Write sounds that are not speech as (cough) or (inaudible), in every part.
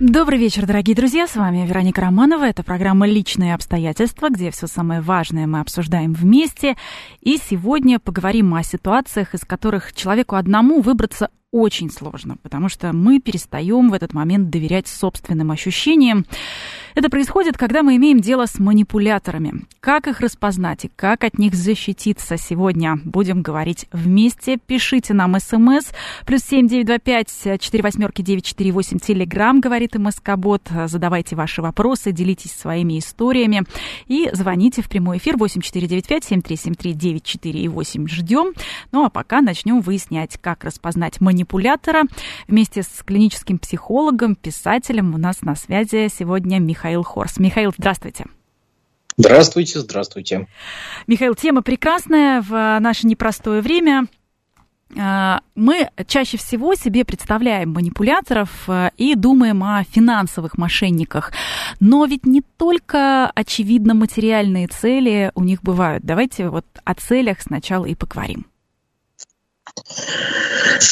Добрый вечер, дорогие друзья. С вами Вероника Романова. Это программа «Личные обстоятельства», где все самое важное мы обсуждаем вместе. И сегодня поговорим о ситуациях, из которых человеку одному выбраться очень сложно, потому что мы перестаем в этот момент доверять собственным ощущениям. Это происходит, когда мы имеем дело с манипуляторами. Как их распознать и как от них защититься сегодня? Будем говорить вместе. Пишите нам смс. Плюс семь девять два пять четыре восьмерки девять четыре восемь. Телеграмм, говорит МСК-бот. Задавайте ваши вопросы, делитесь своими историями. И звоните в прямой эфир восемь четыре девять пять семь три семь три девять четыре и восемь. Ждем. Ну а пока начнем выяснять, как распознать манипулятора. Вместе с клиническим психологом, писателем у нас на связи сегодня Михаил Михаил Хорс. Михаил, здравствуйте. Здравствуйте, здравствуйте. Михаил, тема прекрасная в наше непростое время. А, мы чаще всего себе представляем манипуляторов а, и думаем о финансовых мошенниках. Но ведь не только, очевидно, материальные цели у них бывают. Давайте вот о целях сначала и поговорим.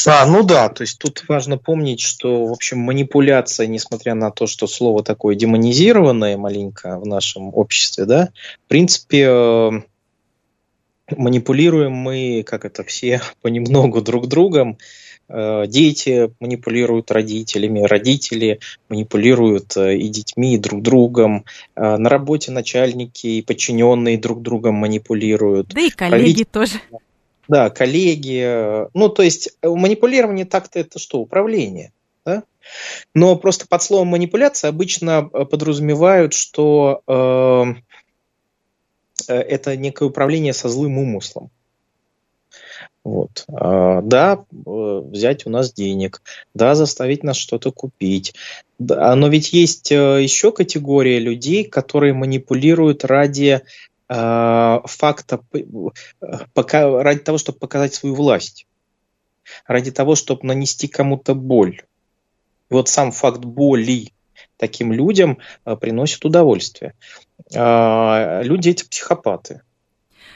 А, ну да, то есть тут важно помнить, что, в общем, манипуляция, несмотря на то, что слово такое демонизированное маленько в нашем обществе, да, в принципе, э, манипулируем мы, как это все, (laughs) понемногу друг другом. Э, дети манипулируют родителями, родители манипулируют э, и детьми, и друг другом. На работе начальники и подчиненные друг другом манипулируют. Да и коллеги Правитель... тоже. Да, коллеги. Ну, то есть э, манипулирование так-то это что? Управление. Да? Но просто под словом манипуляция обычно э, подразумевают, что э, э, это некое управление со злым умыслом. Вот. А, да, взять у нас денег, да, заставить нас что-то купить. Да, но ведь есть еще категория людей, которые манипулируют ради Э, факта пока, ради того, чтобы показать свою власть, ради того, чтобы нанести кому-то боль. И вот сам факт боли таким людям э, приносит удовольствие. Э, люди эти психопаты.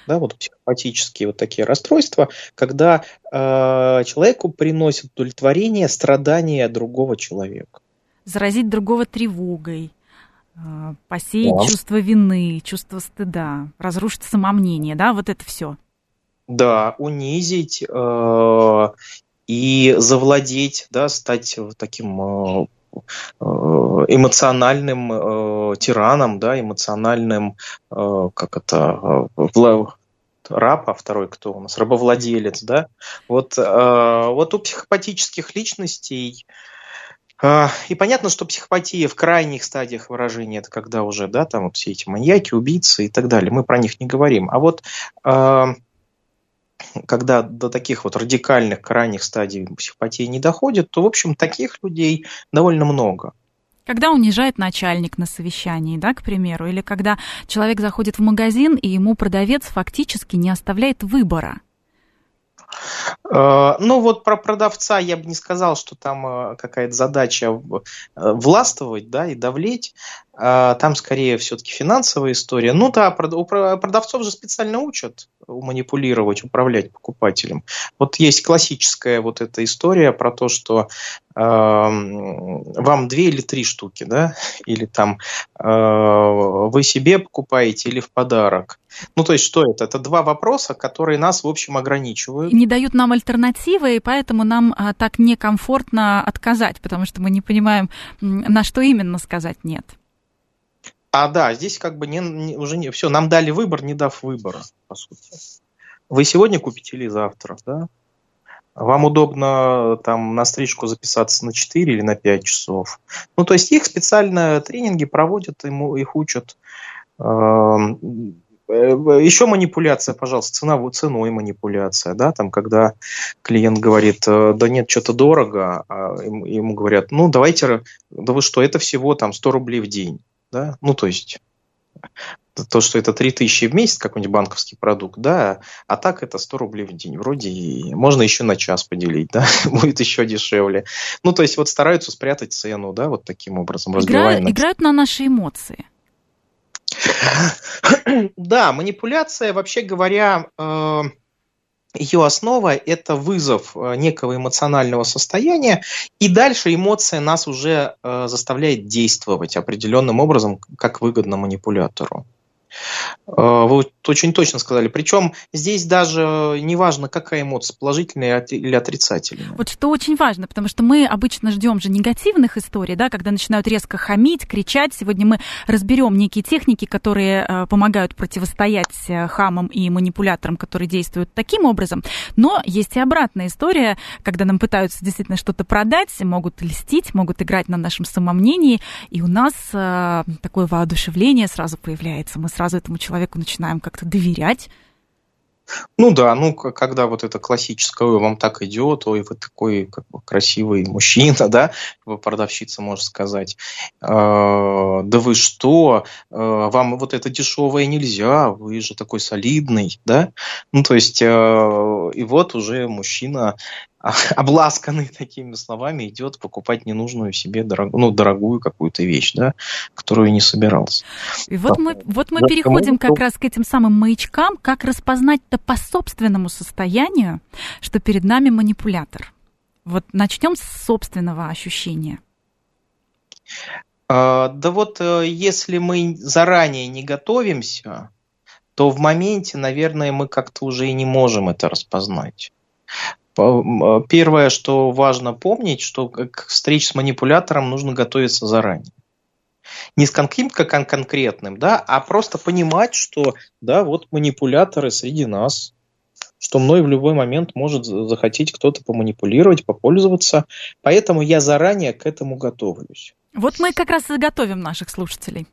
Да, вот психопатические вот такие расстройства, когда э, человеку приносит удовлетворение страдания другого человека. Заразить другого тревогой, а, посеять да. чувство вины, чувство стыда, разрушить самомнение, да, вот это все. Да, унизить э, и завладеть, да, стать таким э, э эмоциональным э, тираном, да, эмоциональным, э, как это, э, раб, а второй кто у нас, рабовладелец, да. Вот, э, вот у психопатических личностей а, и понятно, что психопатия в крайних стадиях выражения, это когда уже, да, там вот все эти маньяки, убийцы и так далее, мы про них не говорим. А вот а, когда до таких вот радикальных крайних стадий психопатии не доходит, то, в общем, таких людей довольно много. Когда унижает начальник на совещании, да, к примеру, или когда человек заходит в магазин, и ему продавец фактически не оставляет выбора – ну вот про продавца я бы не сказал, что там э, какая-то задача э, властвовать да, и давлеть. Там скорее все-таки финансовая история. Ну да, продавцов же специально учат манипулировать, управлять покупателем. Вот есть классическая вот эта история про то, что э, вам две или три штуки, да, или там э, вы себе покупаете или в подарок. Ну, то есть, что это? Это два вопроса, которые нас, в общем, ограничивают. Не дают нам альтернативы, и поэтому нам а, так некомфортно отказать, потому что мы не понимаем, на что именно сказать нет. А да, здесь как бы не, не, уже не все, нам дали выбор, не дав выбора, по сути. Вы сегодня купите или завтра, да? Вам удобно там на стрижку записаться на 4 или на 5 часов. Ну, то есть их специально тренинги проводят, ему, их учат. Эм, э, Еще манипуляция, пожалуйста, ценовой, ценой манипуляция, да, там, когда клиент говорит, «Э, да нет, что-то дорого, а ему говорят, ну, давайте, да вы что, это всего там 100 рублей в день, да, ну, то есть то, что это 3000 в месяц, какой-нибудь банковский продукт, да, а так это 100 рублей в день. Вроде и можно еще на час поделить, (laughs) да, будет еще дешевле. Ну, то есть вот стараются спрятать цену, да, вот таким образом. Играют, на... играют на наши эмоции. (clears throat) Да, манипуляция, вообще говоря, э, ее основа – это вызов э, некого эмоционального состояния, и дальше эмоция нас уже э, заставляет действовать определенным образом, как выгодно манипулятору. Э, вы очень точно сказали. Причем здесь даже не важно, какая эмоция, положительная или отрицательная. Вот что очень важно, потому что мы обычно ждем же негативных историй, да, когда начинают резко хамить, кричать. Сегодня мы разберем некие техники, которые э, помогают противостоять э, хамам и манипуляторам, которые действуют таким образом. Но есть и обратная история, когда нам пытаются действительно что-то продать, могут льстить, могут играть на нашем самомнении, и у нас такое воодушевление сразу появляется. Мы сразу этому человеку начинаем как-то доверять. Ну да, ну когда вот это классическое, вам так идет, ой, вы такой как бы красивый мужчина, (laughs) да, продавщица может сказать, э, да вы что, э, вам вот это дешевое нельзя, вы же такой солидный, да, ну то есть э, и вот уже мужчина (laughs) обласканный такими словами, идет покупать ненужную себе дорог, ну, дорогую какую-то вещь, да, которую не собирался. И вот мы, вот мы да, переходим как раз к этим самым маячкам, как распознать-то по собственному состоянию, что перед нами манипулятор. Вот начнем с собственного ощущения. А, да вот э, если мы заранее не готовимся, то в моменте, наверное, мы как-то уже и не можем это распознать. А, первое, что важно помнить, что к встрече с манипулятором нужно готовиться заранее. Не с каким-то конкретным, да, а просто понимать, что да, вот манипуляторы среди нас, что мной в любой момент может захотеть кто-то поманипулировать, попользоваться. Поэтому я заранее к этому готовлюсь. Вот мы как раз и готовим наших слушателей.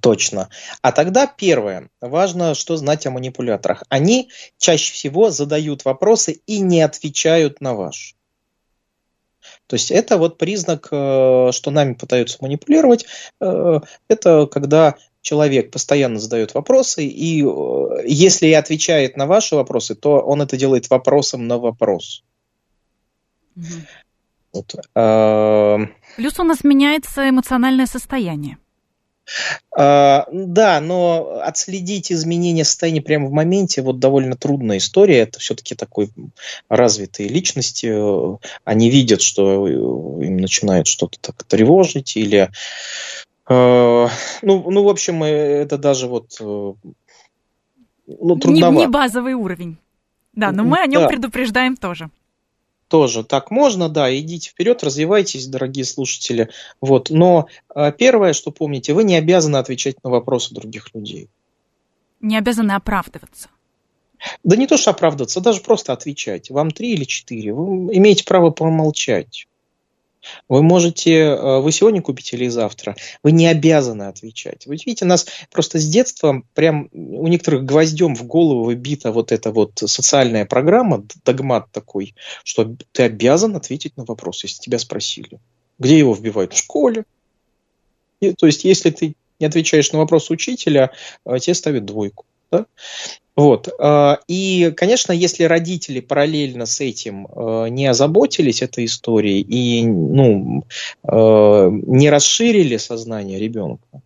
Точно. А тогда первое. Важно, что знать о манипуляторах. Они чаще всего задают вопросы и не отвечают на ваш. То есть это вот признак, э, что нами пытаются манипулировать. Э, это когда человек постоянно задает вопросы, и э, если и отвечает на ваши вопросы, то он это делает вопросом на вопрос. Угу. Вот. Плюс у нас меняется эмоциональное состояние. А, да, но отследить изменения состояния прямо в моменте вот довольно трудная история. Это все-таки такой развитые личности. Они видят, что им начинает что-то так тревожить или э, ну, ну, в общем, это даже вот э, ну, трудновато. Не, не базовый уровень. Да, но мы о нем да. предупреждаем тоже тоже так можно, да, идите вперед, развивайтесь, дорогие слушатели. Вот. Но а, первое, что помните, вы не обязаны отвечать на вопросы других людей. Не обязаны оправдываться. Да не то, что оправдываться, даже просто отвечать. Вам три или четыре. Вы имеете право помолчать. Вы можете, э, вы сегодня купите или завтра, вы не обязаны отвечать. Вы видите, нас просто с детства прям у некоторых гвоздем в голову выбита вот эта вот социальная программа, догмат такой, что ты обязан ответить на вопрос, если тебя спросили. Где его вбивают? В школе. И, то есть, если ты не отвечаешь на вопрос учителя, э, тебе ставят двойку. Да? Вот. А, и, конечно, если родители параллельно с этим а, не озаботились этой историей и ну, а, не расширили сознание ребенка,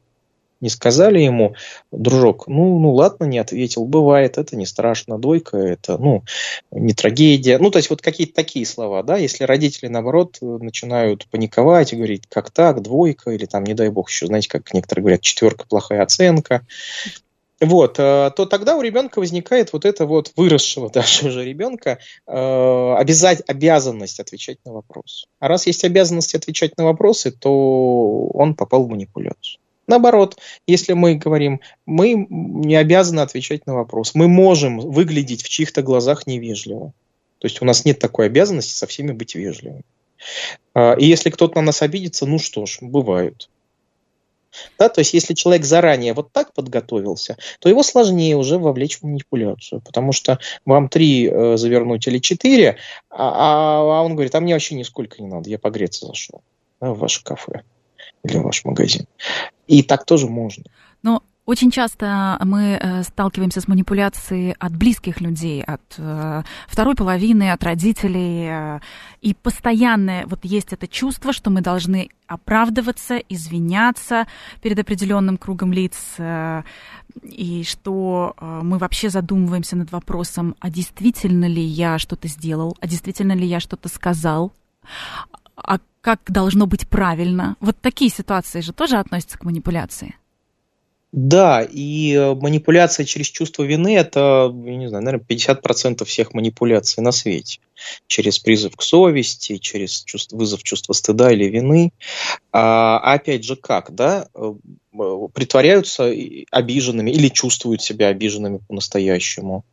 не сказали ему, дружок, ну, ну ладно, не ответил, бывает, это не страшно, двойка, это, ну, не трагедия. Ну, то есть вот какие-то такие слова, да, если родители, наоборот, начинают паниковать и говорить, как так, двойка, или там, не дай бог, еще, знаете, как некоторые говорят, четверка, плохая оценка, вот, э, то тогда у ребенка возникает вот это вот выросшего (laughs) даже уже ребенка э, обязать, обязанность отвечать на вопрос. А раз есть обязанность отвечать на вопросы, то он попал в манипуляцию. Наоборот, если мы говорим, мы не обязаны отвечать на вопрос, мы можем выглядеть в чьих-то глазах невежливо. То есть у нас нет такой обязанности со всеми быть вежливыми. Э, и если кто-то на нас обидится, ну что ж, бывает. Да, то есть, если человек заранее вот так подготовился, то его сложнее уже вовлечь в манипуляцию, потому что вам три э, завернуть или четыре, а, а, а он говорит, а мне вообще нисколько не надо, я погреться зашел да, в ваше кафе или в ваш магазин. И так тоже можно. Очень часто мы э, сталкиваемся с манипуляцией от близких людей, от э, второй половины, от родителей. Э, и постоянное вот есть это чувство, что мы должны оправдываться, извиняться перед определенным кругом лиц, и что мы вообще задумываемся над вопросом, а действительно ли я что-то сделал, а действительно ли я что-то сказал, а как должно быть правильно. Вот такие ситуации же тоже относятся к манипуляции. Да, и э, манипуляция через чувство вины – это, я не знаю, наверное, 50% всех манипуляций на свете. Через призыв к совести, через чувство, вызов чувства стыда или вины. А, а опять же, как, да? Э, притворяются обиженными или чувствуют себя обиженными по-настоящему,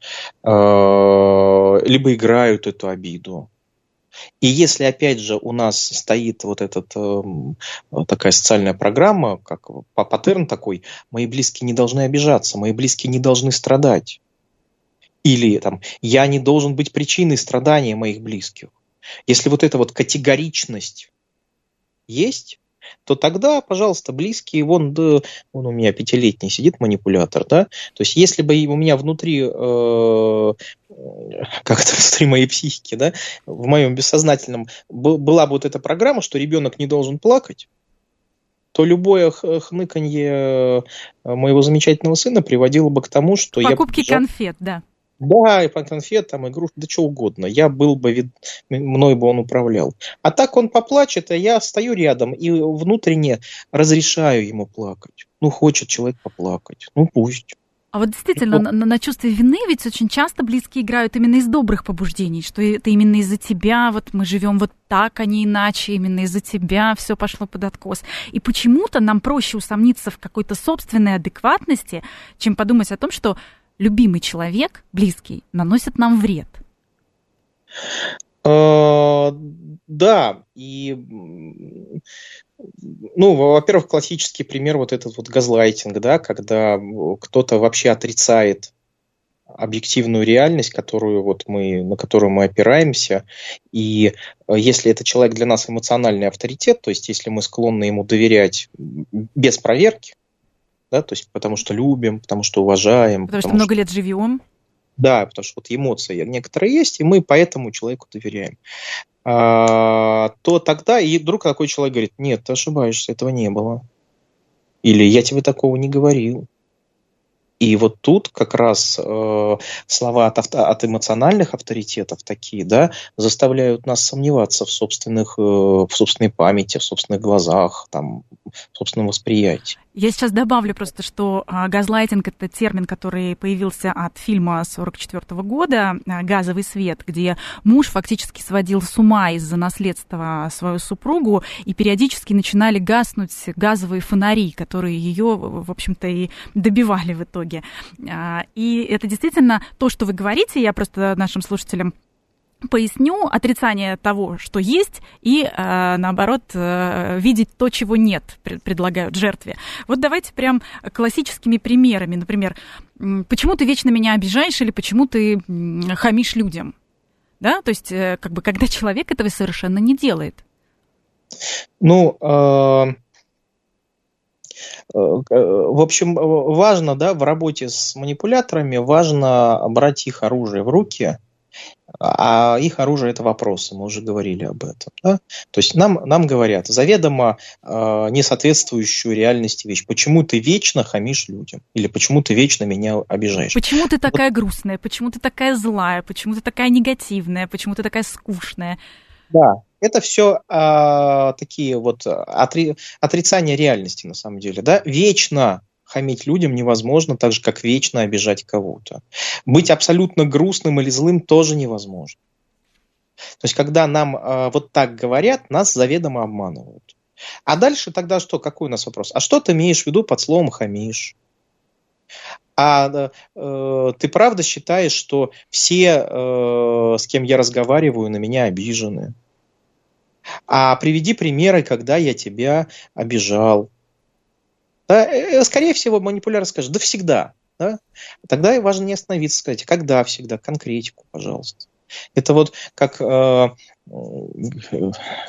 либо играют эту обиду. И если, опять же, у нас стоит вот эта э, такая социальная программа, как паттерн такой, мои близкие не должны обижаться, мои близкие не должны страдать. Или там, я не должен быть причиной страдания моих близких. Если вот эта вот категоричность есть, то тогда, пожалуйста, близкие, вон, да, вон у меня пятилетний сидит манипулятор, да, то есть если бы у меня внутри, э, как это, (laughs) внутри моей психики, да, в моем бессознательном была бы вот эта программа, что ребенок не должен плакать, то любое хныканье э, моего замечательного сына приводило бы к тому, что Покупки я... Покупки конфет, да. Да, и конфет, там, игрушки, да что угодно. Я был бы, вид... мной бы он управлял. А так он поплачет, а я стою рядом и внутренне разрешаю ему плакать. Ну, хочет человек поплакать. Ну, пусть. А вот действительно, на, на чувстве вины ведь очень часто близкие играют именно из добрых побуждений, что это именно из-за тебя, вот мы живем вот так, а не иначе, именно из-за тебя все пошло под откос. И почему-то нам проще усомниться в какой-то собственной адекватности, чем подумать о том, что любимый человек, близкий, наносит нам вред? А, да, и, ну, во-первых, классический пример вот этот вот газлайтинг, да, когда кто-то вообще отрицает объективную реальность, которую вот мы, на которую мы опираемся. И если это человек для нас эмоциональный авторитет, то есть если мы склонны ему доверять без проверки, да, то есть потому что любим, потому что уважаем. Потому, потому что много что... лет живем. Да, потому что вот эмоции некоторые есть, и мы поэтому человеку доверяем. А, то тогда и вдруг такой человек говорит, нет, ты ошибаешься, этого не было. Или я тебе такого не говорил. И вот тут как раз э, слова от, авто, от эмоциональных авторитетов такие, да, заставляют нас сомневаться в собственных, э, в собственной памяти, в собственных глазах, там, в собственном восприятии. Я сейчас добавлю просто, что а, газлайтинг – это термин, который появился от фильма 1944 года а, «Газовый свет», где муж фактически сводил с ума из-за наследства свою супругу, и периодически начинали гаснуть газовые фонари, которые ее, в общем-то, и добивали в итоге. А, и это действительно то, что вы говорите, я просто нашим слушателям поясню отрицание того, что есть, и э, наоборот э, видеть то, чего нет, предлагают жертве. Вот давайте прям классическими примерами, например, почему ты вечно меня обижаешь или почему ты хамишь людям, да, то есть э, как бы когда человек этого совершенно не делает. Ну, э, в общем, важно, да, в работе с манипуляторами важно брать их оружие в руки а их оружие это вопросы, мы уже говорили об этом. Да? То есть нам, нам говорят заведомо э, несоответствующую реальности вещь. Почему ты вечно хамишь людям? Или почему ты вечно меня обижаешь? Почему ты такая вот. грустная? Почему ты такая злая? Почему ты такая негативная? Почему ты такая скучная? Да, это все э, такие вот отри, отрицания реальности на самом деле. Да? Вечно хамить людям невозможно, так же, как вечно обижать кого-то. Быть абсолютно грустным или злым тоже невозможно. То есть, когда нам э, вот так говорят, нас заведомо обманывают. А дальше тогда что? Какой у нас вопрос? А что ты имеешь в виду под словом хамишь? А э, ты правда считаешь, что все, э, с кем я разговариваю, на меня обижены? А приведи примеры, когда я тебя обижал. Да, э, скорее всего, манипулятор скажет, да всегда. Да? Тогда важно не остановиться, сказать, когда всегда, конкретику, пожалуйста. Это вот как э,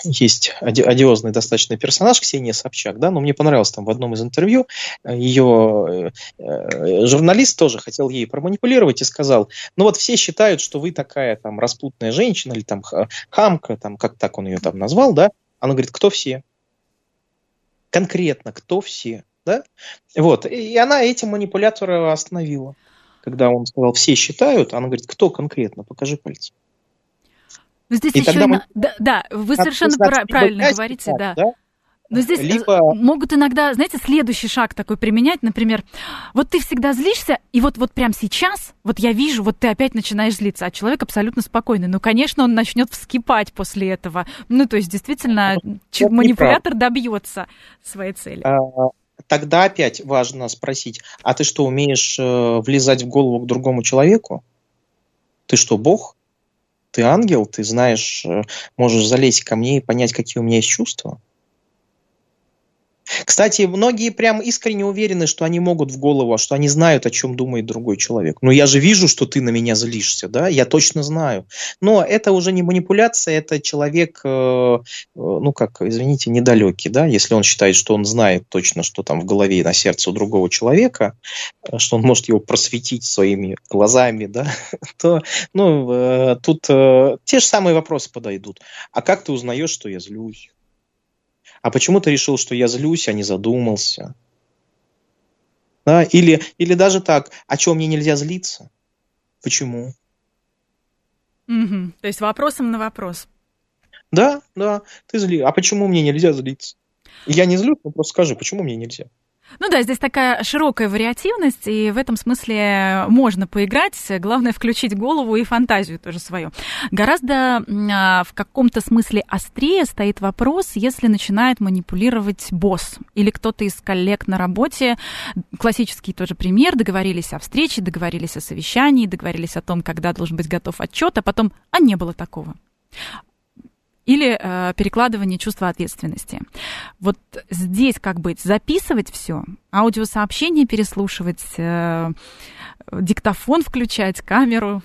есть одиозный достаточно персонаж Ксения Собчак, да, но мне понравилось там в одном из интервью ее э, журналист тоже хотел ей проманипулировать и сказал, ну вот все считают, что вы такая там распутная женщина или там хамка, там как так он ее там назвал, да, она говорит, кто все? Конкретно, кто все? Да? Вот. И она этим манипулятора остановила. Когда он сказал, все считают, она говорит, кто конкретно? Покажи пальцем. Но здесь и еще тогда мы... да, да, вы совершенно правильно говорите, да. да. Но здесь Либо... могут иногда, знаете, следующий шаг такой применять, например, вот ты всегда злишься, и вот, вот прямо сейчас, вот я вижу, вот ты опять начинаешь злиться, а человек абсолютно спокойный. Ну, конечно, он начнет вскипать после этого. Ну, то есть, действительно, ну, манипулятор добьется своей цели. А, тогда опять важно спросить, а ты что, умеешь э, влезать в голову к другому человеку? Ты что, бог? Ты ангел? Ты знаешь, э, можешь залезть ко мне и понять, какие у меня есть чувства? Кстати, многие прям искренне уверены, что они могут в голову, что они знают, о чем думает другой человек. Но я же вижу, что ты на меня злишься, да, я точно знаю. Но это уже не манипуляция, это человек, э, э, ну как, извините, недалекий, да, если он считает, что он знает точно, что там в голове и на сердце у другого человека, э, что он может его просветить своими глазами, да, (laughs) то, ну, тут те же самые вопросы подойдут. А как ты узнаешь, что я злюсь? А почему ты решил, что я злюсь, а не задумался? Да? Или, или даже так, а чего мне нельзя злиться? Почему? Угу. То есть вопросом на вопрос. Да, да, ты зли. А почему мне нельзя злиться? Я не злюсь, но просто скажи, почему мне нельзя? Ну да, здесь такая широкая вариативность, и в этом смысле можно поиграть. Главное включить голову и фантазию тоже свою. Гораздо а, в каком-то смысле острее стоит вопрос, если начинает манипулировать босс или кто-то из коллег на работе. Классический тоже пример. Договорились о встрече, договорились о совещании, договорились о том, когда должен быть готов отчет, а потом, а не было такого или э, перекладывание чувства ответственности. Вот здесь как быть? Записывать все, аудиосообщение переслушивать, э, диктофон включать, камеру?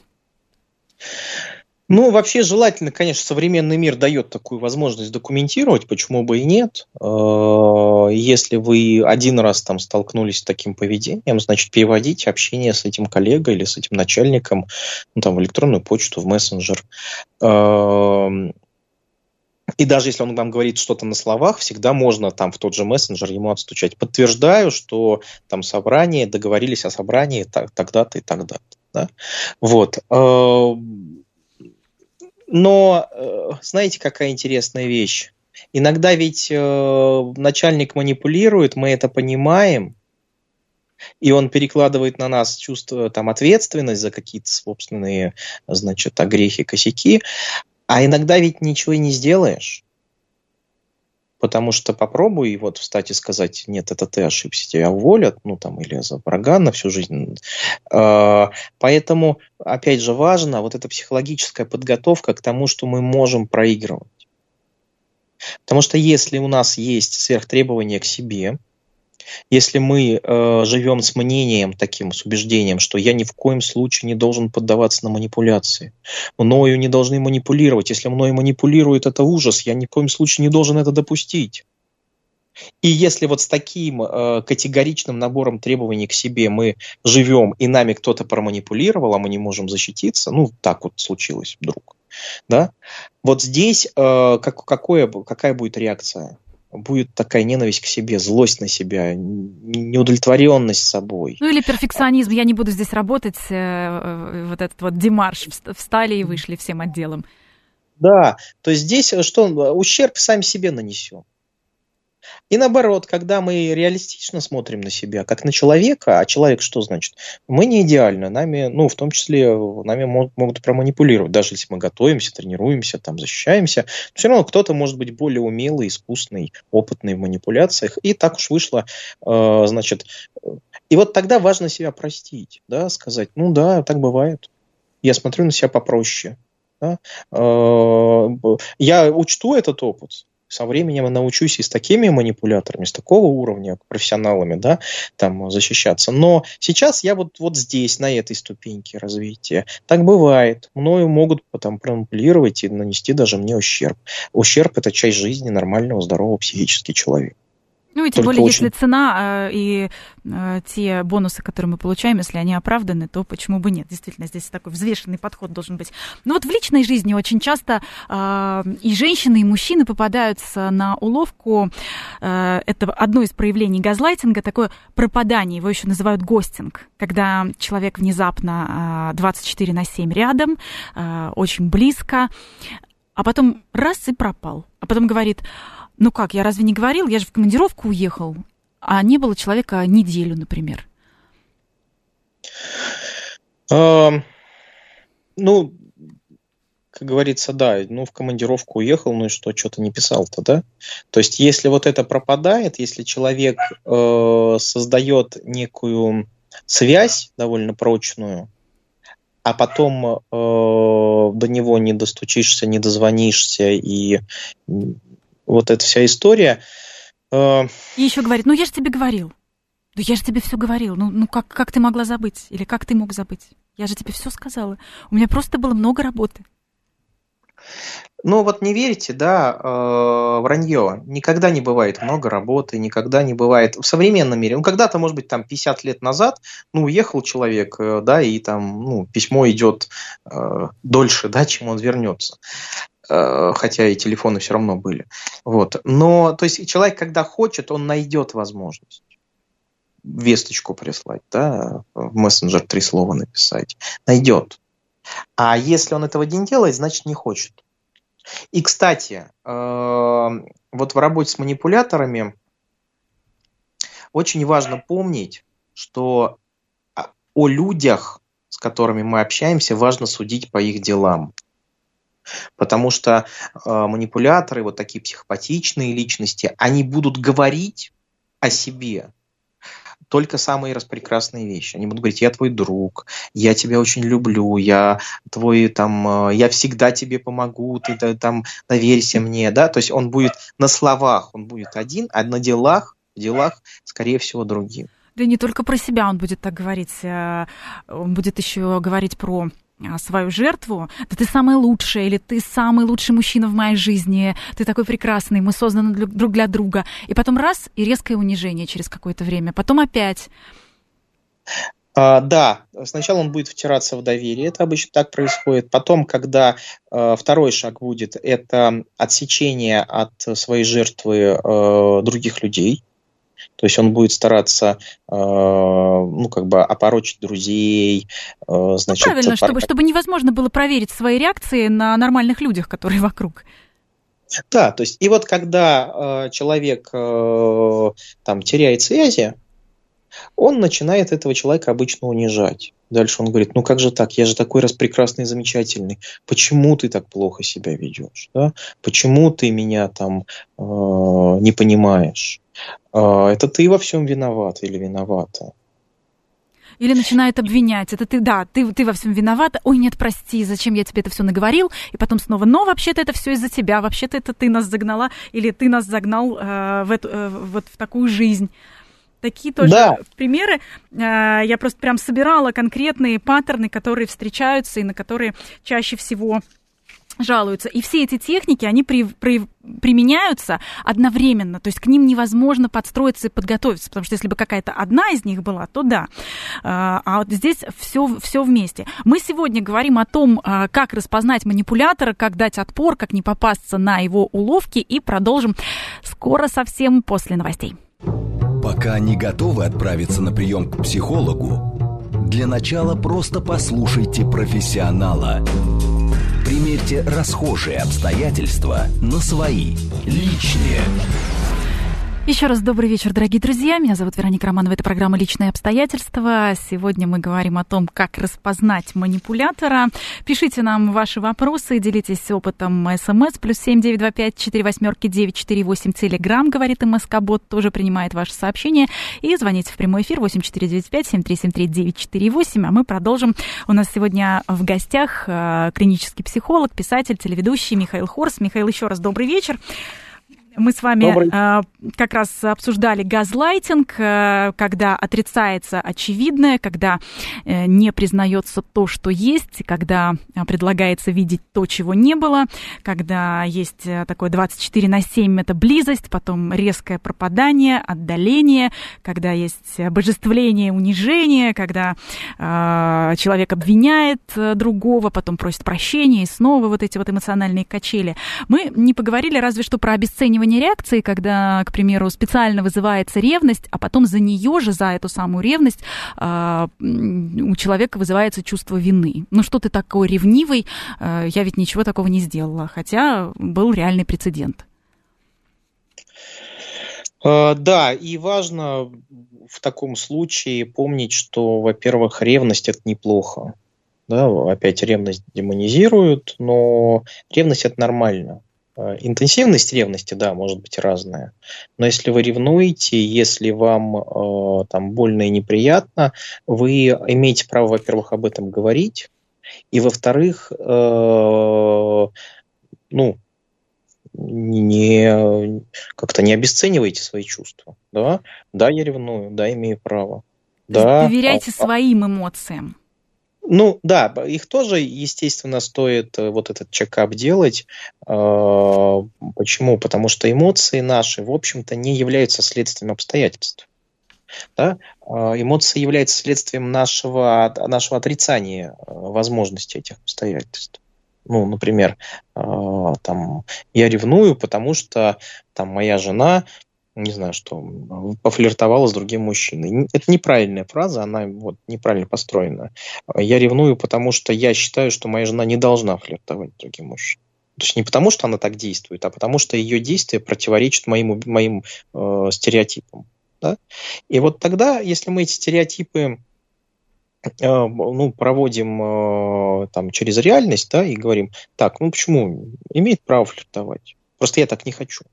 Ну, вообще желательно, конечно, современный мир дает такую возможность документировать, почему бы и нет. Э, если вы один раз там столкнулись с таким поведением, значит, переводите общение с этим коллегой или с этим начальником ну, там, в электронную почту, в мессенджер. И даже если он вам говорит что-то на словах, всегда можно там в тот же мессенджер ему отстучать. Подтверждаю, что там собрание, договорились о собрании так, тогда-то и тогда-то. Да? Вот. Э, но э, знаете, какая интересная вещь? Иногда ведь э, начальник манипулирует, мы это понимаем, и он перекладывает на нас чувство там, ответственность за какие-то собственные значит, огрехи, косяки, а иногда ведь ничего и не сделаешь. Потому что попробуй вот встать и сказать, нет, это ты ошибся, тебя уволят, ну там, или за врага на всю жизнь. А, поэтому, опять же, важно вот эта психологическая подготовка к тому, что мы можем проигрывать. Потому что если у нас есть сверхтребования к себе, если мы э, живем с мнением таким, с убеждением, что я ни в коем случае не должен поддаваться на манипуляции, мною не должны манипулировать, если мною манипулируют, это ужас, я ни в коем случае не должен это допустить. И если вот с таким э, категоричным набором требований к себе мы живем, и нами кто-то проманипулировал, а мы не можем защититься, ну, так вот случилось вдруг, да, вот здесь э, как, какое, какая будет реакция? Будет такая ненависть к себе, злость на себя, неудовлетворенность собой. Ну или перфекционизм, я не буду здесь работать, э, э, вот этот вот демарш, встали и вышли всем отделом. Да, то есть здесь э, что, ущерб сами себе нанесем. И наоборот, когда мы реалистично смотрим на себя, как на человека, а человек что значит? Мы не идеальны, нами, ну, в том числе, нами могут, могут проманипулировать, даже если мы готовимся, тренируемся, там, защищаемся, все равно кто-то может быть более умелый, искусный, опытный в манипуляциях, и так уж вышло, э, значит, и вот тогда важно себя простить, да, сказать, ну да, так бывает, я смотрю на себя попроще, да? Э, я учту этот опыт, со временем я научусь и с такими манипуляторами, с такого уровня, профессионалами, да, там защищаться. Но сейчас я вот, вот здесь, на этой ступеньке развития. Так бывает. Мною могут там проманипулировать и нанести даже мне ущерб. Ущерб – это часть жизни нормального, здорового психически человека. Ну и тем более, очень... если цена э, и э, те бонусы, которые мы получаем, если они оправданы, то почему бы нет? Действительно, здесь такой взвешенный подход должен быть. Но вот в личной жизни очень часто э, и женщины, и мужчины попадаются на уловку. Э, это одно из проявлений газлайтинга, такое пропадание, его еще называют гостинг, когда человек внезапно э, 24 на 7 рядом, э, очень близко, а потом раз и пропал. А потом говорит, ну как, я разве не говорил? Я же в командировку уехал, а не было человека неделю, например. А, ну, как говорится, да, ну, в командировку уехал, ну и что, что-то не писал-то, да? То есть, если вот это пропадает, если человек э, создает некую связь довольно прочную, а потом э, до него не достучишься, не дозвонишься и вот эта вся история. Э, И еще говорит, ну я же тебе говорил. Ну я же тебе все говорил. Ну, ну как, как ты могла забыть? Или как ты мог забыть? Я же тебе все сказала. У меня просто было много работы. Ну вот не верите, да, э, вранье. Никогда не бывает много работы, никогда не бывает в современном мире. Ну когда-то, может быть, там 50 лет назад, ну уехал человек, э, да, и там, ну, письмо идет э, дольше, да, чем он вернется. Э, хотя и телефоны все равно были. Вот. Но, то есть, человек, когда хочет, он найдет возможность весточку прислать, да, в мессенджер три слова написать. Найдет. А если он этого не делает, значит не хочет. И, кстати, э, вот в работе с манипуляторами очень важно помнить, что о людях, с которыми мы общаемся, важно судить по их делам. Потому что э, манипуляторы, вот такие психопатичные личности, они будут говорить о себе только самые распрекрасные вещи. Они будут говорить, я твой друг, я тебя очень люблю, я твой там, э, я всегда тебе помогу, ты там доверься мне, да, то есть он будет на словах, он будет один, а на делах, в делах, скорее всего, другим. Да не только про себя он будет так говорить, э, он будет еще говорить про свою жертву, да ты самая лучшая, или ты самый лучший мужчина в моей жизни, ты такой прекрасный, мы созданы друг для друга. И потом раз, и резкое унижение через какое-то время. Потом опять. А, да, сначала он будет втираться в доверие, это обычно так происходит. Потом, когда э, второй шаг будет, это отсечение от своей жертвы э, других людей, то есть он будет стараться, э, ну, как бы опорочить друзей. Э, значит, ну, правильно, чтобы, чтобы невозможно было проверить свои реакции на нормальных людях, которые вокруг. Да, то есть и вот когда э, человек э, там теряет связи, он начинает этого человека обычно унижать. Дальше он говорит, ну как же так, я же такой раз прекрасный, замечательный, почему ты так плохо себя ведешь, да? почему ты меня там э, не понимаешь, а, это ты во всем виноват или виновата. Или начинает обвинять. Это ты, да, ты, ты во всем виновата. Ой, нет, прости, зачем я тебе это все наговорил? И потом снова, но вообще-то это все из-за тебя. Вообще-то это ты нас загнала, или ты нас загнал э, в эту, э, вот в такую жизнь. Такие тоже да. примеры. Э, я просто прям собирала конкретные паттерны, которые встречаются и на которые чаще всего жалуются. И все эти техники, они при, при, применяются одновременно, то есть к ним невозможно подстроиться и подготовиться, потому что если бы какая-то одна из них была, то да. А, а вот здесь все, все вместе. Мы сегодня говорим о том, а, как распознать манипулятора, как дать отпор, как не попасться на его уловки, и продолжим скоро совсем после новостей. Пока не готовы отправиться на прием к психологу, для начала просто послушайте профессионала – Примерьте расхожие обстоятельства на свои, личные. Еще раз добрый вечер, дорогие друзья. Меня зовут Вероника Романова. Это программа «Личные обстоятельства». Сегодня мы говорим о том, как распознать манипулятора. Пишите нам ваши вопросы, делитесь опытом СМС. Плюс семь девять два пять четыре восьмерки девять четыре восемь. Телеграмм, говорит МСК-бот, тоже принимает ваши сообщения. И звоните в прямой эфир восемь четыре девять пять семь три семь три девять четыре восемь. А мы продолжим. У нас сегодня в гостях э, клинический психолог, писатель, телеведущий Михаил Хорс. Михаил, еще раз добрый вечер. Мы с вами Добрый. А, как раз обсуждали газлайтинг, э, когда отрицается очевидное, когда э, не признается то, что есть, когда э, предлагается видеть то, чего не было, когда есть такое 24 на 7 это близость, потом резкое пропадание, отдаление, когда есть обожествление, унижение, когда человек обвиняет другого, потом просит прощения и снова вот эти вот эмоциональные качели. Мы не поговорили разве что про обесценивание реакции, когда, к примеру, специально вызывается ревность, а потом за нее же, за эту самую ревность, э, у человека вызывается чувство вины. Ну что ты такой ревнивый, э, я ведь ничего такого не сделала, хотя был реальный прецедент. А, да, и важно в таком случае помнить, что, во-первых, ревность это неплохо. Да, опять ревность демонизируют, но ревность это нормально. Э, интенсивность ревности, да, может быть разная. Но если вы ревнуете, если вам э, там больно и неприятно, вы имеете право, во-первых, об этом говорить, и во-вторых, э, ну, не как-то не обесценивайте свои чувства. Да, да, я ревную, да, имею право. Да, доверяйте а, своим эмоциям. Ну да, их тоже, естественно, стоит э, вот этот чекап делать. А, почему? Потому что эмоции наши, в общем-то, не являются следствием обстоятельств. Да? А, эмоции являются следствием нашего, нашего отрицания э, возможности этих обстоятельств. Ну, например, там, я ревную, потому что там моя жена не знаю, что пофлиртовала с другим мужчиной. Это неправильная фраза, она вот неправильно построена. Я ревную, потому что я считаю, что моя жена не должна флиртовать с другим мужчиной. То есть не потому, что она так действует, а потому что ее действия противоречат моим, моим э, стереотипам. Да? И вот тогда, если мы эти стереотипы э, ну, проводим э, там, через реальность да, и говорим, так, ну почему имеет право флиртовать? Просто я так не хочу.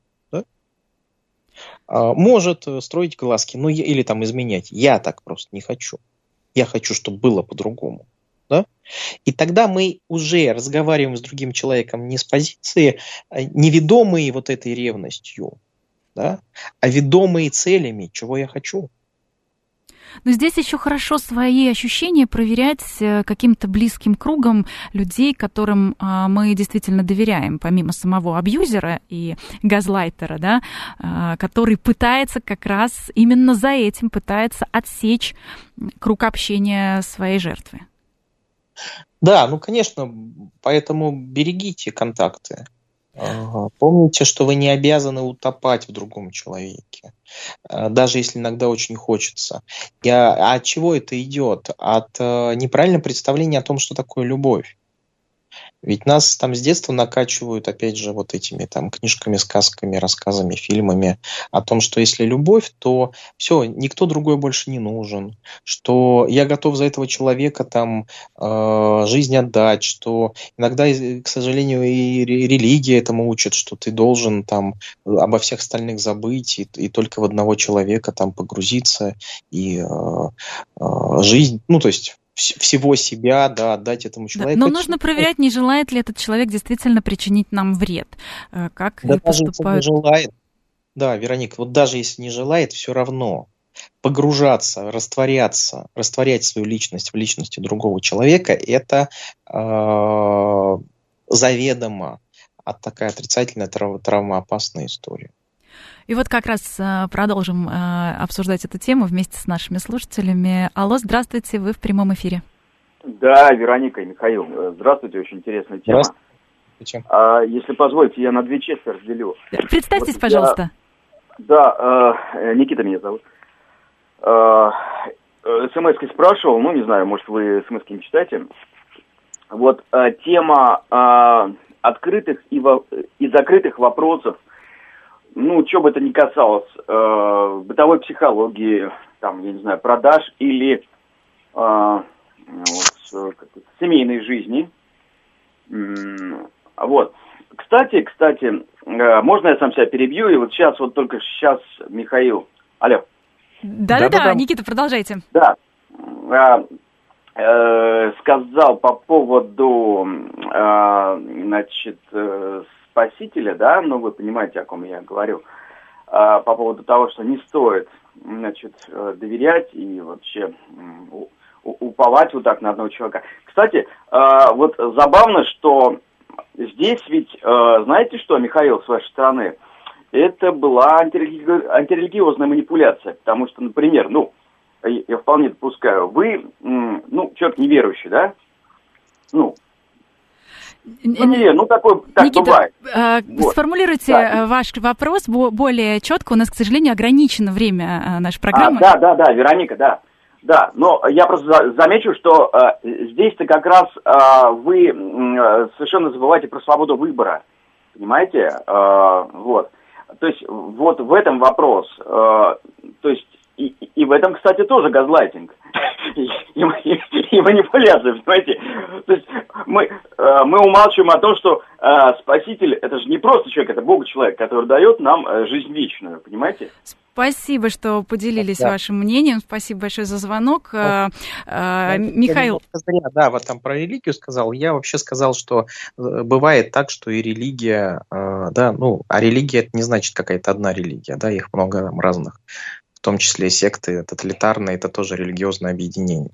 А, может э, строить глазки, ну или там изменять. Я так просто не хочу. Я хочу, чтобы было по-другому. Да? И тогда мы уже разговариваем с другим человеком не с позиции э, неведомые вот этой ревностью, да, а ведомые целями, чего я хочу. Но здесь еще хорошо свои ощущения проверять э, каким-то близким кругом людей, которым а, мы действительно доверяем, помимо самого абьюзера и газлайтера, да, а, который пытается как раз именно за этим, пытается отсечь круг общения своей жертвы. Да, ну, конечно, поэтому берегите контакты. Помните, что вы не обязаны утопать в другом человеке, э, даже если иногда очень хочется. И, а от чего это идет? От э, неправильного представления о том, что такое любовь. Ведь нас там с детства накачивают, опять же, вот этими там книжками, сказками, рассказами, фильмами о том, что если любовь, то все, никто другой больше не нужен, что я готов за этого человека там э, жизнь отдать, что иногда, к сожалению, и религия этому учит, что ты должен там обо всех остальных забыть и, и только в одного человека там погрузиться и э, э, жизнь, ну то есть всего себя, да, отдать этому человеку. Да, но нужно проверять, не желает ли этот человек действительно причинить нам вред. Э, как да, поступают... не желает. Да, Вероника, вот даже если не желает, все равно погружаться, растворяться, растворять свою личность в личности другого человека, это э, заведомо от такая отрицательная травмоопасная история. И вот как раз э, продолжим э, обсуждать эту тему вместе с нашими слушателями. Алло, здравствуйте, вы в прямом эфире. Да, Вероника и Михаил, э, здравствуйте, очень интересная тема. Здравствуйте. А, если позволите, я на две части разделю. Представьтесь, вот пожалуйста. Я, да, э, Никита меня зовут. Э, смс спрашивал, ну, не знаю, может, вы смс не читаете. Вот э, тема э, открытых и, во, и закрытых вопросов ну, что бы это ни касалось, э, бытовой психологии, там, я не знаю, продаж или э, вот, семейной жизни. Вот. Кстати, кстати, э, можно я сам себя перебью? И вот сейчас, вот только сейчас, Михаил. Алло. Да-да-да, Никита, продолжайте. Да. Э, э, сказал по поводу, э, значит, э, спасителя, да, ну вы понимаете, о ком я говорю, э, по поводу того, что не стоит, значит, э, доверять и вообще уповать вот так на одного человека. Кстати, э, вот забавно, что здесь ведь, э, знаете что, Михаил, с вашей стороны, это была антирелиги... антирелигиозная манипуляция, потому что, например, ну, я вполне допускаю, вы, ну, человек неверующий, да? Ну, ну, не, ну такой, так Никита, бывает. Э, вот. Сформулируйте да. ваш вопрос более четко. У нас, к сожалению, ограничено время нашей программы. А, да, да, да, Вероника, да. Да, но я просто замечу, что э, здесь-то как раз э, вы э, совершенно забываете про свободу выбора, понимаете? Э, вот. То есть вот в этом вопрос. Э, то есть и, и в этом, кстати, тоже газлайтинг (laughs) и, и, и манипуляция, понимаете? То есть мы, мы умалчиваем о том, что э, Спаситель – это же не просто человек, это Бог человек, который дает нам э, жизнь вечную, понимаете? Спасибо, что поделились да. вашим мнением. Спасибо большое за звонок. Вот. А, Михаил. Да, вот там про религию сказал. Я вообще сказал, что бывает так, что и религия, да, ну, а религия это не значит какая-то одна религия, да, их много там разных том числе секты тоталитарные, это тоже религиозное объединение.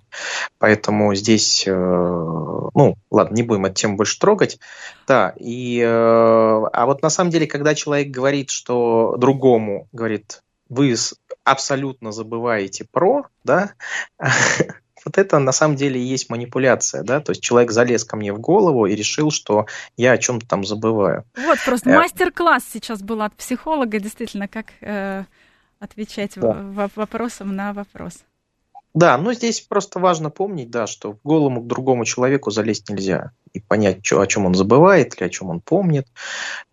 Поэтому здесь, э, ну, ладно, не будем эту тему больше трогать. Да, и, э, а вот на самом деле, когда человек говорит, что другому, говорит, вы абсолютно забываете про, да, (laughs) вот это на самом деле и есть манипуляция, да, то есть человек залез ко мне в голову и решил, что я о чем-то там забываю. Вот просто э, мастер-класс сейчас был от психолога, действительно, как отвечать да. вопросом на вопрос. Да, но здесь просто важно помнить, да, что в голову к другому человеку залезть нельзя и понять, что, о чем он забывает или о чем он помнит,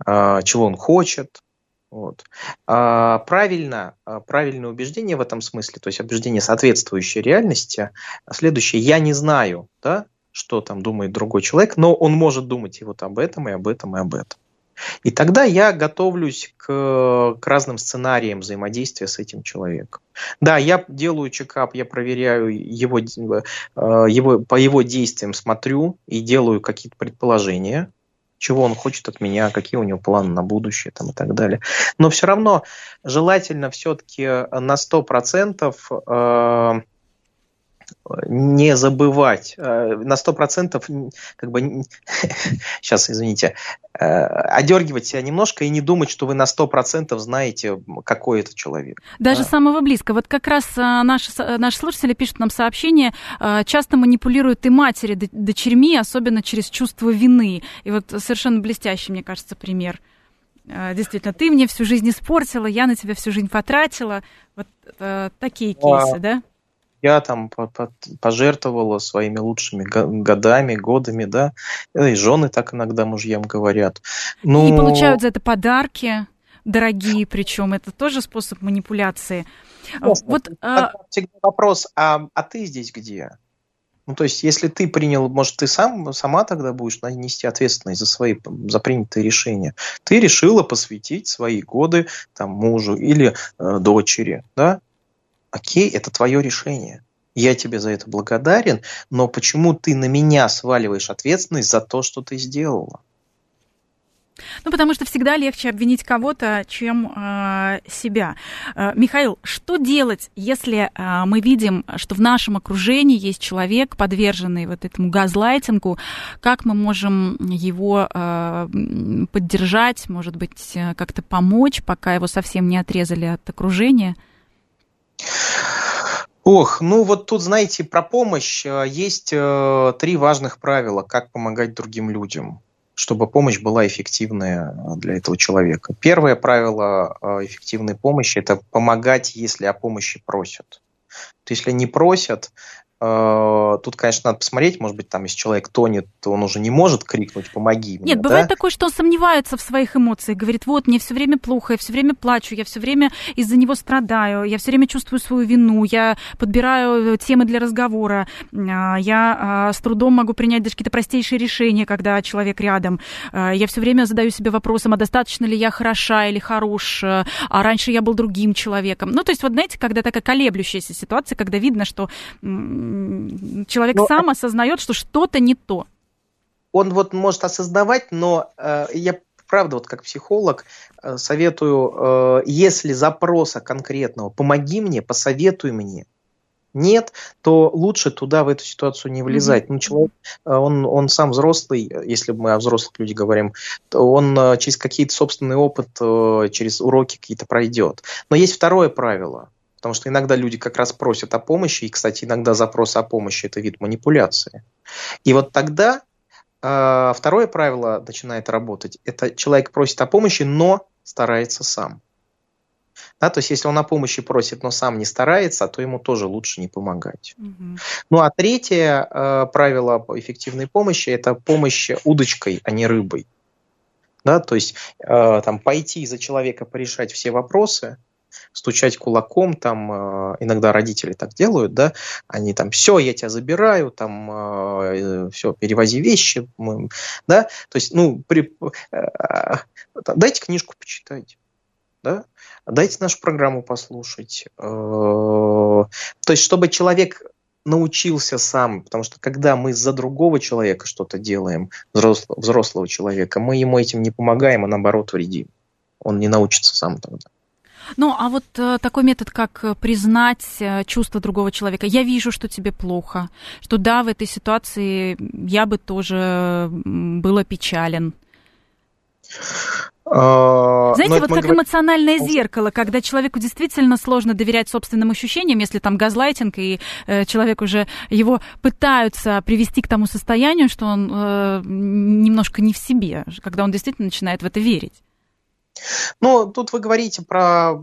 э, чего он хочет. Вот. А, правильно, а, правильное убеждение в этом смысле, то есть убеждение, соответствующее реальности, следующее, я не знаю, да, что там думает другой человек, но он может думать и вот об этом, и об этом, и об этом. И тогда я готовлюсь к, к разным сценариям взаимодействия с этим человеком. Да, я делаю чекап, я проверяю его, э, его, по его действиям смотрю и делаю какие-то предположения, чего он хочет от меня, какие у него планы на будущее там, и так далее. Но все равно желательно все-таки на 100% э, не забывать э, на сто процентов, как бы, сейчас, (laughs) извините, э, одергивать себя немножко и не думать, что вы на сто процентов знаете, какой это человек. Даже да. самого близкого. Вот как раз э, наши, наши слушатели пишут нам сообщение, часто манипулируют и матери дочерьми, особенно через чувство вины. И вот совершенно блестящий, мне кажется, пример. Действительно, ты мне всю жизнь испортила, я на тебя всю жизнь потратила. Вот такие кейсы, а, да? Я там пожертвовала своими лучшими годами, годами, да, и жены так иногда мужьям говорят. Ну... И получают за это подарки дорогие, причем это тоже способ манипуляции. Ясно. Вот, а... Всегда вопрос, а, а ты здесь где? Ну, то есть, если ты принял, может, ты сам, сама тогда будешь нести ответственность за свои, за принятые решения. Ты решила посвятить свои годы там, мужу или э, дочери, да? Окей, это твое решение. Я тебе за это благодарен, но почему ты на меня сваливаешь ответственность за то, что ты сделала? Ну, потому что всегда легче обвинить кого-то, чем э, себя. Э, Михаил, что делать, если э, мы видим, что в нашем окружении есть человек, подверженный вот этому газлайтингу? Как мы можем его э, поддержать, может быть, э, как-то помочь, пока его совсем не отрезали от окружения? Ох, ну вот тут, знаете, про помощь э, есть э, три важных правила, как помогать другим людям, чтобы помощь была эффективная э, для этого человека. Первое правило эффективной помощи – это помогать, если о помощи просят. То если не просят, тут, конечно, надо посмотреть, может быть, там, если человек тонет, то он уже не может крикнуть «помоги мне». Нет, бывает такое, что он сомневается в своих эмоциях, говорит, вот, мне все время плохо, я все время плачу, я все время из-за него страдаю, я все время чувствую свою вину, я подбираю темы для разговора, а, я а, с трудом могу принять даже какие-то простейшие решения, когда человек рядом, а, я все время задаю себе вопросом, а достаточно ли я хороша или хорош, а раньше я был другим человеком. Ну, то есть, вот знаете, когда такая колеблющаяся ситуация, когда видно, что человек но... сам осознает, что что-то не то. Он вот может осознавать, но э, я правда, вот как психолог, э, советую, э, если запроса конкретного, помоги мне, посоветуй мне, нет, то лучше туда в эту ситуацию не влезать. Mm-hmm. Ну, человек, э, он, он сам взрослый, если мы о взрослых людях говорим, то он через какие-то собственный опыт, через уроки какие-то пройдет. Но есть второе правило. Потому что иногда люди как раз просят о помощи, и, кстати, иногда запрос о помощи – это вид манипуляции. И вот тогда а, второе правило начинает работать. Это человек просит о помощи, но старается сам. Да, то есть, если он о помощи просит, но сам не старается, то ему тоже лучше не помогать. Угу. Ну а третье э, правило эффективной помощи – это помощь удочкой, а не рыбой. Да, то есть, э, там, пойти за человека порешать все вопросы – стучать кулаком, там э, иногда родители так делают, да, они там, все, я тебя забираю, там, э, все, перевози вещи, да, то есть, ну, при, э, дайте книжку почитать, да, дайте нашу программу послушать, то есть, чтобы человек научился сам, потому что когда мы за другого человека что-то делаем, взрослого, взрослого человека, мы ему этим не помогаем, а наоборот вредим. Он не научится сам тогда. Ну, а вот э, такой метод, как э, признать э, чувства другого человека. Я вижу, что тебе плохо, что да, в этой ситуации я бы тоже был печален. А, Знаете, вот как говорим... эмоциональное зеркало, когда человеку действительно сложно доверять собственным ощущениям, если там газлайтинг, и э, человек уже его пытаются привести к тому состоянию, что он э, немножко не в себе, когда он действительно начинает в это верить. Ну, тут вы говорите про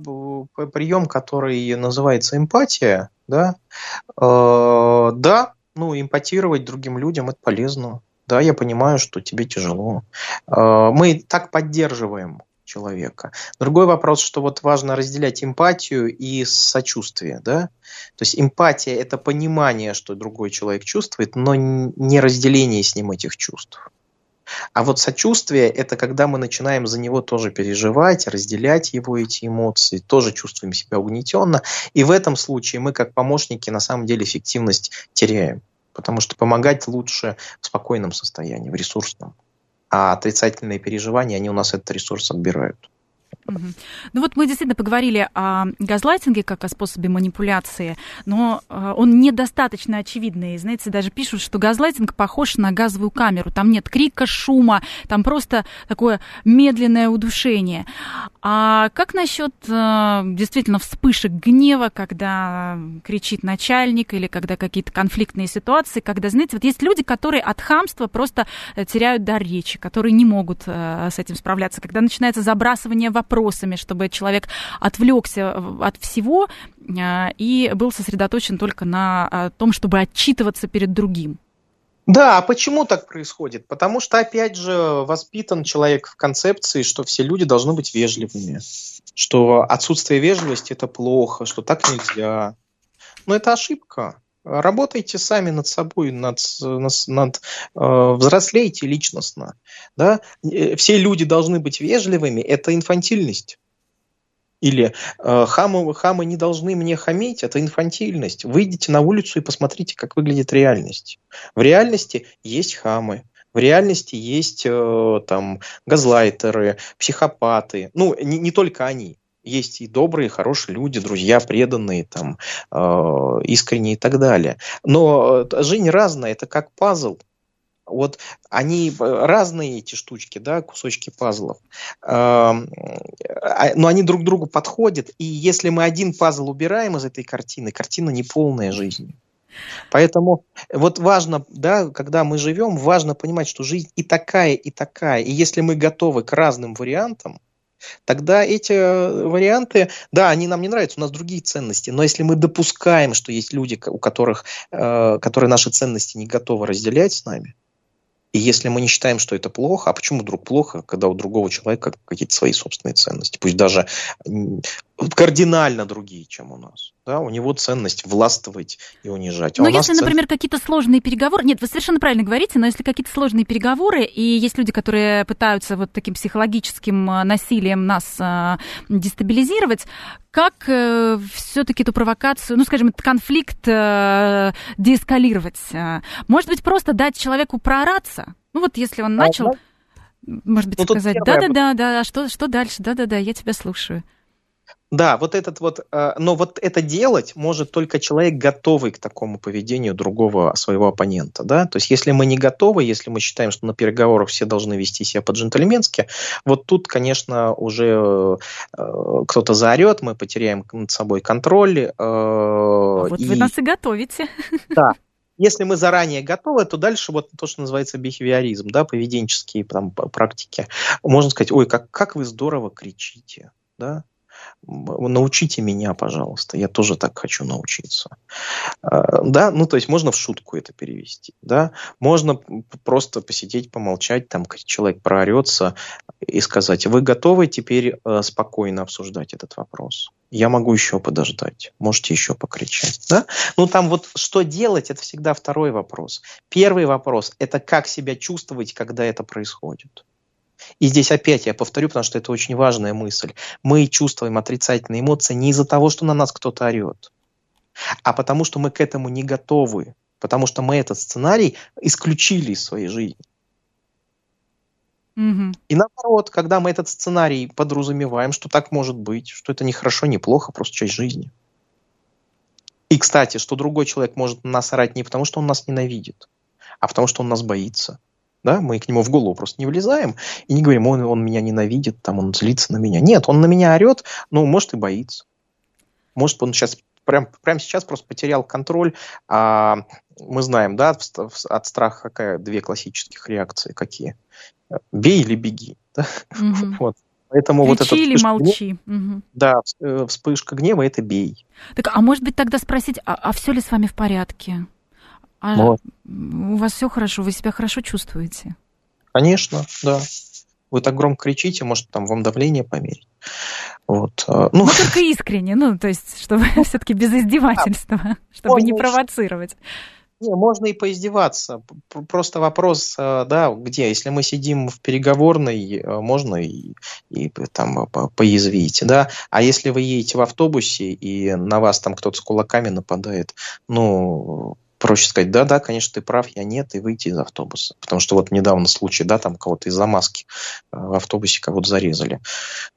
прием, который называется эмпатия, да? Э, да, ну, эмпатировать другим людям это полезно. Да, я понимаю, что тебе тяжело. Э, мы так поддерживаем человека. Другой вопрос, что вот важно разделять эмпатию и сочувствие, да? То есть эмпатия – это понимание, что другой человек чувствует, но не разделение с ним этих чувств. А вот сочувствие – это когда мы начинаем за него тоже переживать, разделять его эти эмоции, тоже чувствуем себя угнетенно. И в этом случае мы, как помощники, на самом деле эффективность теряем. Потому что помогать лучше в спокойном состоянии, в ресурсном. А отрицательные переживания, они у нас этот ресурс отбирают. Ну вот мы действительно поговорили о газлайтинге как о способе манипуляции, но э, он недостаточно очевидный. Знаете, даже пишут, что газлайтинг похож на газовую камеру. Там нет крика, шума, там просто такое медленное удушение. А как насчет э, действительно вспышек гнева, когда кричит начальник или когда какие-то конфликтные ситуации, когда, знаете, вот есть люди, которые от хамства просто э, теряют дар речи, которые не могут с этим справляться, когда начинается забрасывание вопросами, чтобы человек отвлекся от всего а, и был сосредоточен только на а, том, чтобы отчитываться перед другим. Да, а почему так происходит? Потому что, опять же, воспитан человек в концепции, что все люди должны быть вежливыми, что отсутствие вежливости – это плохо, что так нельзя. Но это ошибка. Работайте сами над собой, над, над, над э, взрослейте личностно. Да? Э, все люди должны быть вежливыми, это инфантильность. Или э, хамы, хамы не должны мне хамить, это инфантильность. Выйдите на улицу и посмотрите, как выглядит реальность. В реальности есть хамы, в реальности есть э, там газлайтеры, психопаты. Ну, не, не только они есть и добрые, хорошие люди, друзья, преданные, там, э, искренние и так далее. Но э, жизнь разная, это как пазл. Вот они э, разные эти штучки, да, кусочки пазлов, э, но они друг другу подходят. И если мы один пазл убираем из этой картины, картина не полная жизни. Поэтому вот важно, да, когда мы живем, важно понимать, что жизнь и такая, и такая. И если мы готовы к разным вариантам, тогда эти э, варианты, да, они нам не нравятся, у нас другие ценности, но если мы допускаем, что есть люди, у которых, э, которые наши ценности не готовы разделять с нами, и если мы не считаем, что это плохо, а почему вдруг плохо, когда у другого человека какие-то свои собственные ценности, пусть даже кардинально другие, чем у нас. Да, у него ценность властвовать и унижать. А но если, например, какие-то сложные переговоры, нет, вы совершенно правильно говорите, но если какие-то сложные переговоры, и есть люди, которые пытаются вот таким психологическим э, насилием нас а, дестабилизировать, как э, все-таки эту провокацию, ну, скажем, этот конфликт э, деэскалировать? Может быть, просто дать человеку проораться? Ну, вот если он а, начал, ну, может быть, ну, сказать, да-да-да, да, что, что дальше? Да-да-да, я тебя слушаю. Да, вот этот вот, э, но вот это делать может только человек, готовый к такому поведению другого своего оппонента, да, то есть если мы не готовы, если мы считаем, что на переговорах все должны вести себя по-джентльменски, вот тут, конечно, уже э, кто-то заорет, мы потеряем над собой контроль. Э, а вот и... вы нас и готовите. (laughs) Да, если мы заранее готовы, то дальше вот то, что называется бихевиоризм, да, поведенческие там, практики. Можно сказать, ой, как, как вы здорово кричите, да, научите меня, пожалуйста, я тоже так хочу научиться. А, да, ну то есть можно в шутку это перевести, да, можно просто посидеть, помолчать, там человек проорется и сказать, вы готовы теперь э, спокойно обсуждать этот вопрос? Я могу еще подождать, можете еще покричать, да? Ну там вот что делать, это всегда второй вопрос. Первый вопрос – это как себя чувствовать, когда это происходит. И здесь опять я повторю, потому что это очень важная мысль. Мы чувствуем отрицательные эмоции не из-за того, что на нас кто-то орет, а потому что мы к этому не готовы, потому что мы этот сценарий исключили из своей жизни. Угу. И наоборот, когда мы этот сценарий подразумеваем, что так может быть, что это не хорошо, не плохо, просто часть жизни. И, кстати, что другой человек может нас орать не потому, что он нас ненавидит, а потому, что он нас боится. Да? Мы к нему в голову просто не влезаем и не говорим, он, он меня ненавидит, там, он злится на меня. Нет, он на меня орет, ну, может, и боится. Может, он сейчас прям, прямо сейчас просто потерял контроль. А, мы знаем, да, от страха какая две классических реакции какие. Бей или беги. (laughs) Да? Угу. Вот. Поэтому Кричи вот или молчи. Гнева, угу. Да, э, вспышка гнева это бей. Так, а может быть тогда спросить, а, а все ли с вами в порядке? А вот. у вас все хорошо, вы себя хорошо чувствуете? Конечно, да. Вы так громко кричите, может, там вам давление померить. Вот. А, ну, ну только искренне, ну, то есть, чтобы (laughs) все-таки без издевательства, (laughs) чтобы не провоцировать. Не, можно и поиздеваться. Просто вопрос, а, да, где? Если мы сидим в переговорной, а, можно и, и там поязвить, да. А если вы едете в автобусе и на вас там кто-то с кулаками нападает, ну, проще сказать, да, да, конечно, ты прав, я нет, и выйти из автобуса. Потому что вот недавно случай, да, там кого-то из-за маски э, в автобусе кого-то зарезали.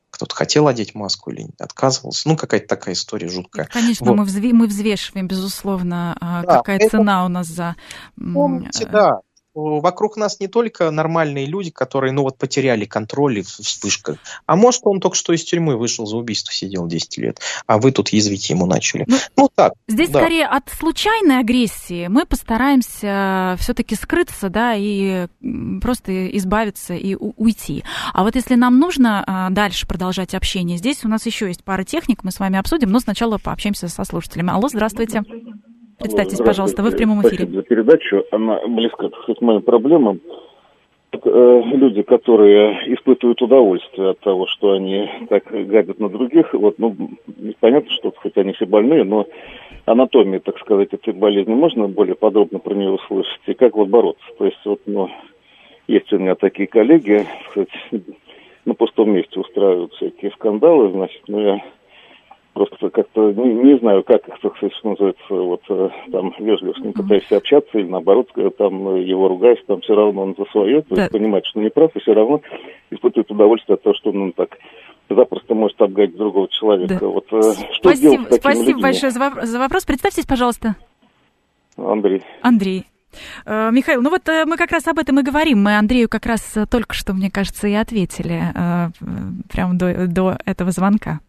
Кто-то хотел одеть маску или отказывался. Ну, какая-то такая история жуткая. Конечно, вот. мы, взве- мы взвешиваем, безусловно, а, да, какая это... цена у нас за... Помните, да, вокруг нас не только нормальные люди, которые, ну вот, потеряли контроль и вспышка, а может, он только что из тюрьмы вышел за убийство, сидел 10 лет, а вы тут язвить ему начали. Ну, ну так. Здесь да. скорее от случайной агрессии мы постараемся все-таки скрыться, да, и просто избавиться и уйти. А вот если нам нужно а, дальше продолжать общение, здесь у нас еще есть пара техник, мы с вами обсудим, но сначала пообщаемся со слушателями. Алло, здравствуйте. Представьтесь, пожалуйста, вы в прямом эфире. Спасибо за передачу. Она близка к моим проблемам. Э, люди, которые испытывают удовольствие от того, что они так гадят на других, вот, ну, понятно, что хоть они все больные, но анатомия, так сказать, этой болезни можно более подробно про нее услышать, и как вот бороться? То есть, вот, ну, есть у меня такие коллеги, сказать, на пустом месте устраивают всякие скандалы, значит, но я Просто как-то не, не знаю, как что называется, вот э, там вежливо с ним пытаешься общаться, или наоборот, там его ругаешь, там все равно он за свое, то да. есть понимает, что не прав, и все равно испытывает удовольствие от того, что он ну, так запросто может обгадить другого человека. Да. Вот, э, что спасибо делать спасибо людьми? большое за вопрос. Представьтесь, пожалуйста. Андрей. Андрей. Э, Михаил, ну вот мы как раз об этом и говорим. Мы Андрею как раз только что, мне кажется, и ответили прямо до, до этого звонка.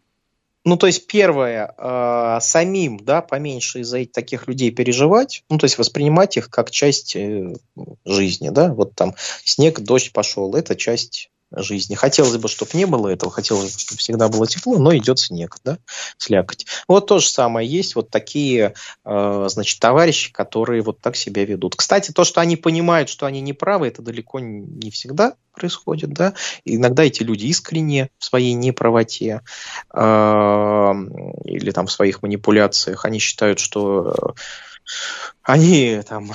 Ну, то есть, первое, э, самим, да, поменьше из-за таких людей переживать, ну, то есть, воспринимать их как часть э, жизни, да, вот там снег, дождь пошел, это часть жизни. Хотелось бы, чтобы не было этого, хотелось бы, чтобы всегда было тепло, но идет снег, да, слякоть. Вот то же самое есть, вот такие, э, значит, товарищи, которые вот так себя ведут. Кстати, то, что они понимают, что они не правы, это далеко не всегда происходит, да. иногда эти люди искренне в своей неправоте э, или там в своих манипуляциях, они считают, что они там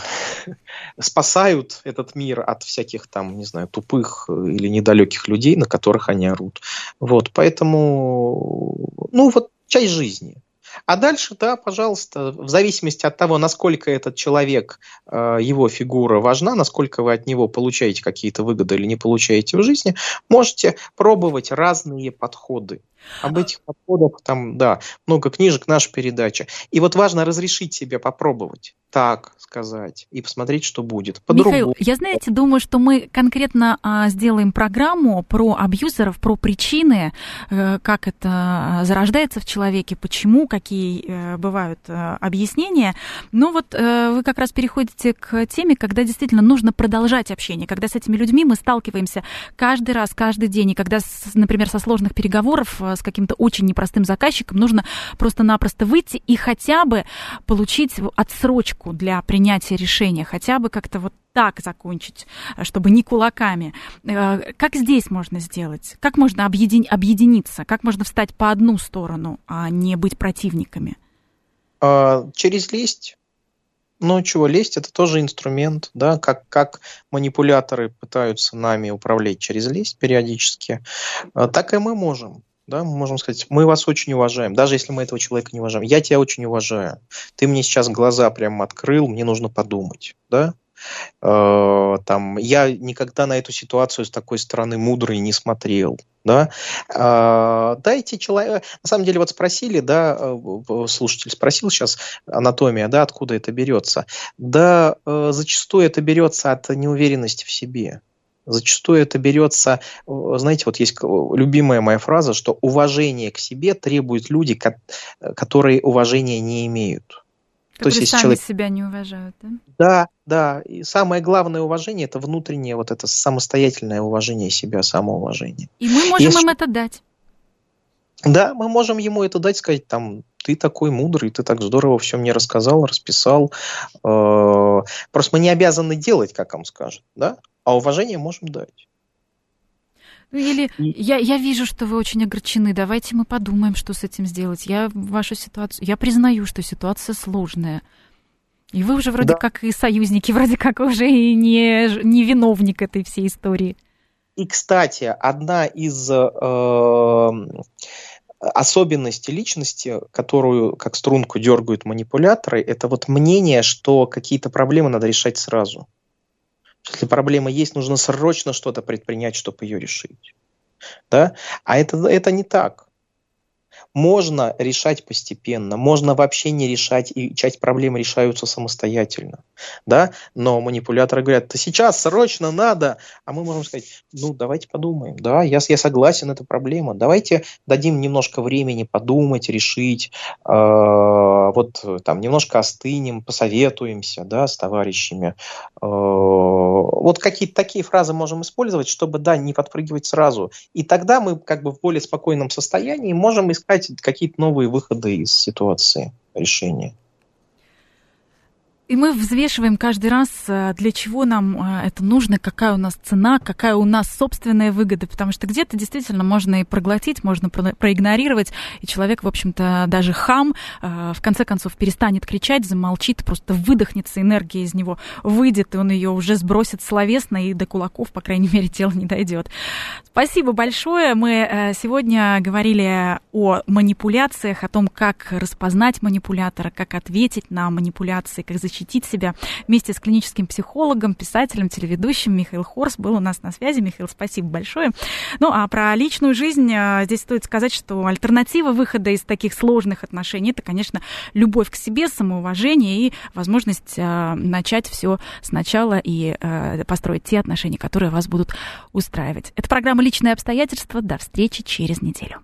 спасают этот мир от всяких там, не знаю, тупых или недалеких людей, на которых они орут. Вот, поэтому, ну вот, часть жизни. А дальше, да, пожалуйста, в зависимости от того, насколько этот человек, э, его фигура важна, насколько вы от него получаете какие-то выгоды или не получаете в жизни, можете пробовать разные подходы. Об этих подходах там, да, много книжек, наша передача. И вот важно разрешить себе попробовать так сказать и посмотреть, что будет. Михаил, я, знаете, думаю, что мы конкретно а, сделаем программу про абьюзеров, про причины, э, как это а, зарождается в человеке, почему, какие э, бывают э, объяснения. Но вот э, вы как раз переходите к теме, когда действительно нужно продолжать общение, когда с этими людьми мы сталкиваемся каждый раз, каждый день, и когда, например, со сложных переговоров с каким-то очень непростым заказчиком нужно просто-напросто выйти и хотя бы получить отсрочку для принятия решения, хотя бы как-то вот так закончить, чтобы не кулаками. Э, как здесь можно сделать? Как можно объедин... объединиться? Как можно встать по одну сторону, а не быть противниками? А, через лесть. Ну, чего лезть, это тоже инструмент, да, как, как манипуляторы пытаются нами управлять через лесть периодически, так и мы можем да, мы можем сказать, мы вас очень уважаем, даже если мы этого человека не уважаем. Я тебя очень уважаю. Ты мне сейчас глаза прямо открыл, мне нужно подумать, да. Э, там, я никогда на эту ситуацию с такой стороны мудрой не смотрел, да. Э, дайте человеку, на самом деле вот спросили, да, э, слушатель спросил сейчас анатомия, да, откуда это берется. Да, э, зачастую это берется от неуверенности в себе. Зачастую это берется, знаете, вот есть любимая моя фраза, что уважение к себе требуют люди, которые уважения не имеют. Которые То есть, сами человек... себя не уважают, да? Да, да. И самое главное уважение это внутреннее, вот это самостоятельное уважение себя, самоуважение. И мы можем Если... им это дать. Да, мы можем ему это дать, сказать, там, ты такой мудрый, ты так здорово все мне рассказал, расписал. Э, просто мы не обязаны делать, как он скажет, да? А уважение можем дать. Ну, или я, я вижу, что вы очень огорчены. Давайте мы подумаем, что с этим сделать. Я вашу ситуацию. Я признаю, что ситуация сложная. И вы уже вроде да. как и союзники, (laughs) вроде как уже и не, не виновник этой всей истории. И, кстати, одна из э, особенностей личности, которую как струнку дергают манипуляторы, это вот мнение, что какие-то проблемы надо решать сразу. Если проблема есть, нужно срочно что-то предпринять, чтобы ее решить. Да? А это, это не так можно решать постепенно, можно вообще не решать, и часть проблем решаются самостоятельно, да, но манипуляторы говорят, да сейчас срочно надо, а мы можем сказать, ну, давайте подумаем, да, я, я согласен, это проблема, давайте дадим немножко времени подумать, решить, э, вот там немножко остынем, посоветуемся, да, с товарищами, э, вот какие-то такие фразы можем использовать, чтобы, да, не подпрыгивать сразу, и тогда мы как бы в более спокойном состоянии можем искать какие-то новые выходы из ситуации решения. И мы взвешиваем каждый раз, э, для чего нам э, это нужно, какая у нас цена, какая у нас собственная выгода, потому что где-то действительно можно и проглотить, можно проигнорировать, и человек, в общем-то, даже хам, э, в конце концов, перестанет кричать, замолчит, просто выдохнется, энергия из него выйдет, и он ее уже сбросит словесно, и до кулаков, по крайней мере, (laughs) тело не дойдет. Спасибо большое. Мы сегодня говорили о манипуляциях, о том, как распознать манипулятора, как ответить на манипуляции, как защитить защитить себя. Вместе с клиническим психологом, писателем, телеведущим Михаил Хорс был у нас на связи. Михаил, спасибо большое. Ну, а про личную жизнь э, здесь стоит сказать, что альтернатива выхода из таких сложных отношений это, конечно, любовь к себе, самоуважение и возможность э, начать все сначала и э, построить те отношения, которые вас будут устраивать. Это программа «Личные обстоятельства». До встречи через неделю.